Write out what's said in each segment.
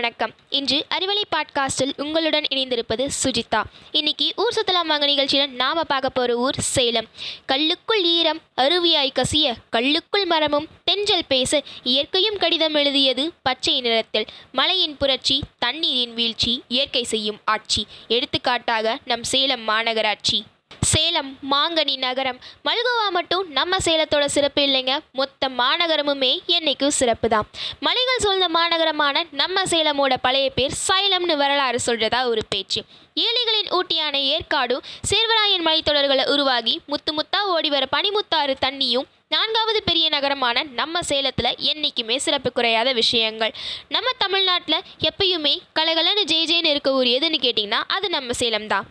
வணக்கம். இன்று அறிவலை பாட்காஸ்டில் உங்களுடன் இணைந்திருப்பது சுஜிதா. இன்னைக்கு ஊர் சுத்தலாம் வாங்க நிகழ்ச்சியில் நாம பார்க்க போற ஊர் சேலம். கல்லுக்குள் ஈரம் அருவியாய் கசிய கல்லுக்குள் மரமும் தென்றல் பேச இயற்கையும் கடிதம் எழுதியது பச்சை நிறத்தில். மலையின் புரட்சி தண்ணீரின் வீழ்ச்சி இயற்கை செய்யும் ஆட்சி. எடுத்துக்காட்டாக நம் சேலம் மாநகராட்சி. சேலம் மாங்கனி நகரம். மல்கோவா மட்டும் நம்ம சேலத்தோட சிறப்பு இல்லைங்க. மொத்த மாநகரமுமே என்னைக்கும் சிறப்பு தான் மலைகள் சூழ்ந்த மாநகரமான நம்ம சேலமோட பழைய பேர் சைலம்னு வரலாறு சொல்றதா ஒரு பேச்சு. ஏழைகளின் ஊட்டியான ஏற்காடும் சேர்வராயன் மலைத்தொடர்களை உருவாகி முத்து முத்தா ஓடி வர பனிமுத்தாறு தண்ணியும் நான்காவது பெரிய நகரமான நம்ம சேலத்தில் என்றைக்குமே சிறப்பு குறையாத விஷயங்கள். நம்ம தமிழ்நாட்டில் எப்பயுமே கலகலன்னு ஜெய் ஜெயின்னு இருக்க ஊர் எதுன்னு கேட்டிங்கன்னா அது நம்ம சேலம் தான்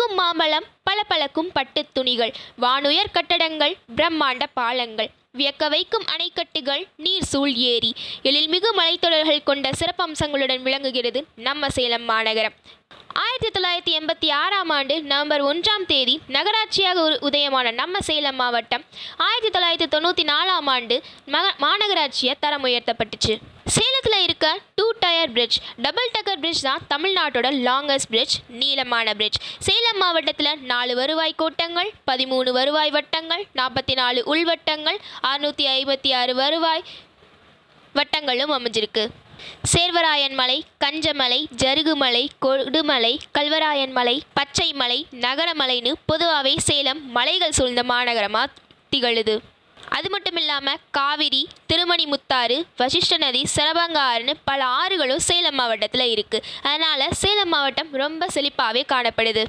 தித்திக்கும் மாம்பழம் பளபளக்கும் பட்டுத் துணிகள் வானுயர் கட்டடங்கள் பிரம்மாண்ட பாலங்கள். வியக்க வைக்கும் அணைக்கட்டுகள் நீர் சூழ் ஏரி. எழில்மிகு மலைத்தொடர்கள் கொண்ட சிறப்பம்சங்களுடன் விளங்குகிறது நம்ம சேலம் மாநகரம். ஆயிரத்தி தொள்ளாயிரத்தி எண்பத்தி ஆறாம் ஆண்டு நவம்பர் ஒன்றாம் தேதி நகராட்சியாக உதயமான நம்ம சேலம் மாவட்டம் ஆயிரத்தி தொள்ளாயிரத்தி தொண்ணூற்றி நாலாம் ஆண்டு மக மாநகராட்சியை தரம் உயர்த்தப்பட்டுச்சு. சேலத்தில் இருக்க two tier bridge double decker bridge தான் தமிழ்நாட்டோட லாங்கஸ்ட் பிரிட்ஜ் நீளமான பிரிட்ஜ். சேலம் மாவட்டத்தில் நாலு வருவாய் கோட்டங்கள் பதிமூணு வருவாய் வட்டங்கள் நாற்பத்தி நாலு உள்வட்டங்கள் அறுநூற்றி ஐம்பத்தி ஆறு வருவாய் வட்டங்களும் அமைஞ்சிருக்கு. சேர்வராயன் மலை கஞ்சமலை ஜருகுமலை கொடுமலை கல்வராயன் மலை பச்சை மலை நகரமலைன்னு பொதுவாகவே சேலம் மலைகள் சூழ்ந்த மாநகரமாக திகழுது. அது மட்டும் இல்லாமல் காவிரி திருமணி முத்தாறு வசிஷ்ட நதி சிறபங்காறுன்னு பல ஆறுகளும் சேலம் மாவட்டத்தில் இருக்குது அதனால் சேலம் மாவட்டம் ரொம்ப செழிப்பாகவே காணப்படுது.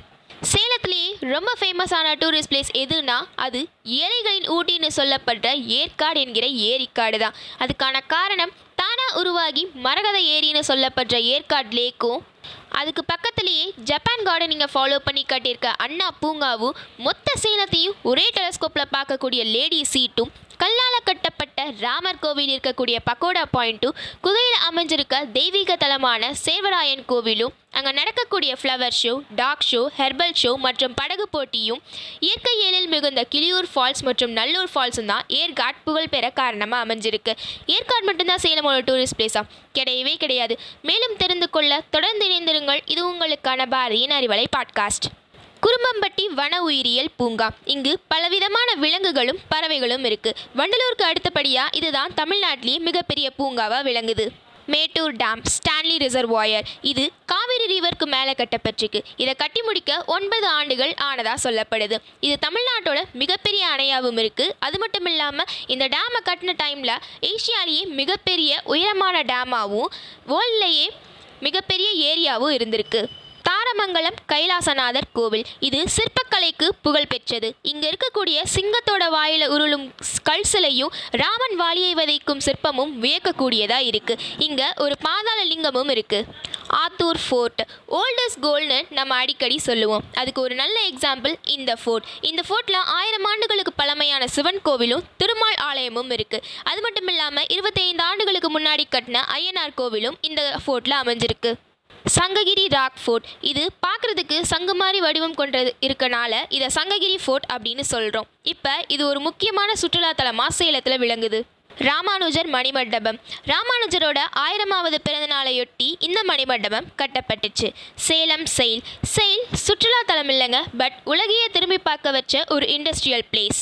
சேலத்திலேயே ரொம்ப ஃபேமஸான டூரிஸ்ட் பிளேஸ் எதுனா அது ஏழைகளின் ஊட்டின்னு சொல்லப்படுற ஏற்காடு என்கிற ஏரிக்காடு தான் அதுக்கான காரணம் தானாக உருவாகி மரகத ஏரின்னு சொல்லப்படுற ஏற்காடு லேக்கும் அதுக்கு பக்கத்துலேயே ஜப்பான் கார்டனிங்கை ஃபாலோ பண்ணி கட்டியிருக்க அண்ணா பூங்காவும் மொத்த சேலத்தையும் ஒரே டெலஸ்கோப்பில் பார்க்கக்கூடிய லேடி சீட்டும் கல்லால் கட்டப்பட்ட ராமர் கோவில் இருக்கக்கூடிய பக்கோடா பாயிண்ட்டும் குகையில் அமைஞ்சிருக்க தெய்வீக தலமான சேர்வராயன் கோவிலும் அங்கே நடக்கக்கூடிய flower show dog show herbal show மற்றும் படகு போட்டியும் இயற்கை எழில் மிகுந்த கிளியூர் ஃபால்ஸ் மற்றும் நல்லூர் ஃபால்ஸும் தான் ஏற்காட் புகழ் பெற காரணமாக அமைஞ்சிருக்கு. ஏற்காடு மட்டும்தான் சேலமோட டூரிஸ்ட் பிளேஸா கிடையவே கிடையாது. மேலும் தெரிந்து கொள்ள தொடர்ந்து இணைந்திருங்கள். இது உங்களுக்கான பாரதியின் அறிவலை பாட்காஸ்ட். குரும்பம்பட்டி வன உயிரியல் பூங்கா. இங்கு பலவிதமான விலங்குகளும் பறவைகளும் இருக்கு. வண்டலூருக்கு அடுத்தபடியா இதுதான் தமிழ்நாட்டிலேயே மிகப்பெரிய பூங்காவா விளங்குது. Mettur dam Stanley reservoir. இது காவிரி ரிவருக்கு மேலே கட்டப்பட்டிருக்கு இதை கட்டி முடிக்க ஒன்பது ஆண்டுகள் ஆனதாக சொல்லப்படுது. இது தமிழ்நாட்டோட மிகப்பெரிய அணையாகவும் இருக்குது அது மட்டும் இல்லாமல் இந்த டேமை கட்டின டைமில் ஏஷியாலேயே மிகப்பெரிய உயரமான டேமாகவும் வேர்ல்ட்லேயே மிகப்பெரிய ஏரியாவும் இருந்திருக்கு. தாரமங்கலம் கைலாசநாதர் கோவில். இது சிற்பக்கலைக்கு புகழ் பெற்றது. இங்க இருக்கக்கூடிய சிங்கத்தோட வாயில உருளும் கல் சிலையும் ராமன் வாலியை வதைக்கும் சிற்பமும் வியக்கக்கூடியதா இருக்கு. இங்க ஒரு பாதாள லிங்கமும் இருக்கு. ஆத்தூர் ஃபோர்ட். ஓல்டஸ்ட் கோல்டுன்னு நம்ம அடிக்கடி சொல்லுவோம். அதுக்கு ஒரு நல்ல எக்ஸாம்பிள் இந்த ஃபோர்ட். இந்த ஃபோர்ட்டில் ஆயிரம் ஆண்டுகளுக்கு பழமையான சிவன் கோவிலும் திருமால் ஆலயமும் இருக்குது அது மட்டும் இல்லாமல் இருபத்தைந்து ஆண்டுகளுக்கு முன்னாடி கட்டின ஐயனார் கோவிலும் இந்த ஃபோர்ட்டில் அமைஞ்சிருக்கு. Sankagiri rock fort. இது பார்க்குறதுக்கு சங்கு மாதிரி வடிவம் கொண்டது இருக்கனால இதை சங்ககிரி ஃபோர்ட் அப்படின்னு சொல்கிறோம் இப்போ இது ஒரு முக்கியமான சுற்றுலாத்தலமாக சேலத்தில் விளங்குது. ராமானுஜர் மணிமண்டபம். ராமானுஜரோட ஆயிரமாவது பிறந்த நாளையொட்டி இந்த மணிமண்டபம் கட்டப்பட்டுச்சு. சேலம் செயில். செயில் சுற்றுலாத்தலம் இல்லைங்க பட் உலகையே திரும்பி பார்க்க வச்ச ஒரு இண்டஸ்ட்ரியல் பிளேஸ்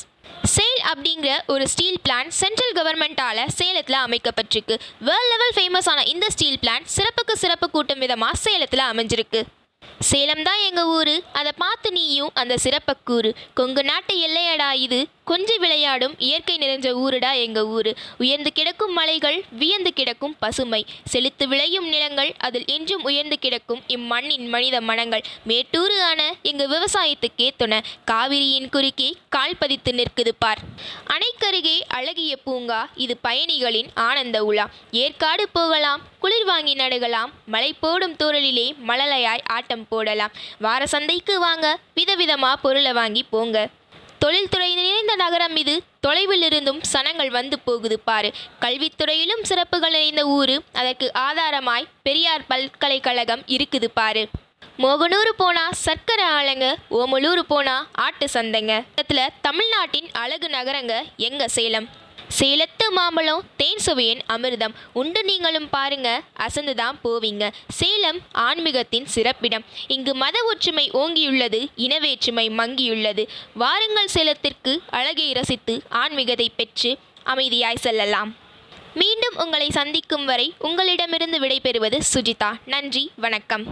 சேல் அப்படிங்கிற ஒரு ஸ்டீல் பிளான்ட் சென்ட்ரல் கவர்மெண்ட்டால் சேலத்தில் அமைக்கப்பட்டிருக்கு. வேர்ல்ட் லெவல் ஃபேமஸான இந்த ஸ்டீல் பிளான்ட் சிறப்புக்கு சிறப்பு கூட்டும் விதமாக சேலத்தில் அமைஞ்சிருக்கு. சேலம் தான் எங்கள் ஊர். அதை பார்த்து நீயும் அந்த சிறப்பை கூறு. கொங்கு நாட்டு எல்லையடா இது. கொஞ்சி விளையாடும் இயற்கை நிறைஞ்ச ஊருடா எங்கள் ஊர். உயர்ந்து கிடக்கும் மலைகள் வியந்து கிடக்கும் பசுமை. செழித்து விளையும் நிலங்கள் அதில் என்றும் உயர்ந்து கிடக்கும் இம்மண்ணின் மனித மனங்கள். மேட்டூரு ஆன எங்கள் விவசாயத்துக்கே துணை காவிரியின் குறுக்கே கால் பதித்து நிற்குது பார். அணைக்கருகே அழகிய பூங்கா. இது பயணிகளின் ஆனந்த உலா. ஏற்காடு போகலாம் குளிர் வாங்கி நடுகலாம். மலை போடும் தூரலிலே மழலையாய் ஆட்டம் போடலாம். வார சந்தைக்கு வாங்க. விதவிதமா பொருளை வாங்கி போங்க. தொழில்துறை நிறைந்த நகரம் இது. தொலைவில் இருந்தும் சனங்கள் வந்து போகுது பாரு. கல்வித்துறையிலும் சிறப்புகள் நிறைந்த ஊரு. அதற்கு ஆதாரமாய் பெரியார் பல்கலைக்கழகம் இருக்குது பாரு. மோகனூர் போனா சர்க்கரை ஆளுங்க. ஓமலூர் போனா ஆட்டு சந்தைங்க. இடத்துல தமிழ்நாட்டின் அழகு நகரங்க எங்க சேலம்? சேலத்து மாம்பழம் தேன் சுவையின் அமிர்தம். உண்டு நீங்களும் பாருங்க. அசந்துதான் போவீங்க. சேலம் ஆன்மீகத்தின் சிறப்பிடம். இங்கு மத ஒற்றுமை ஓங்கியுள்ளது இனவேற்றுமை மங்கியுள்ளது. வாருங்கள் சேலத்திற்கு அழகை ரசித்து ஆன்மீகத்தை பெற்று அமைதியாய் செல்லலாம். மீண்டும் உங்களை சந்திக்கும் வரை உங்களிடமிருந்து விடைபெறுவது சுஜிதா. நன்றி வணக்கம்.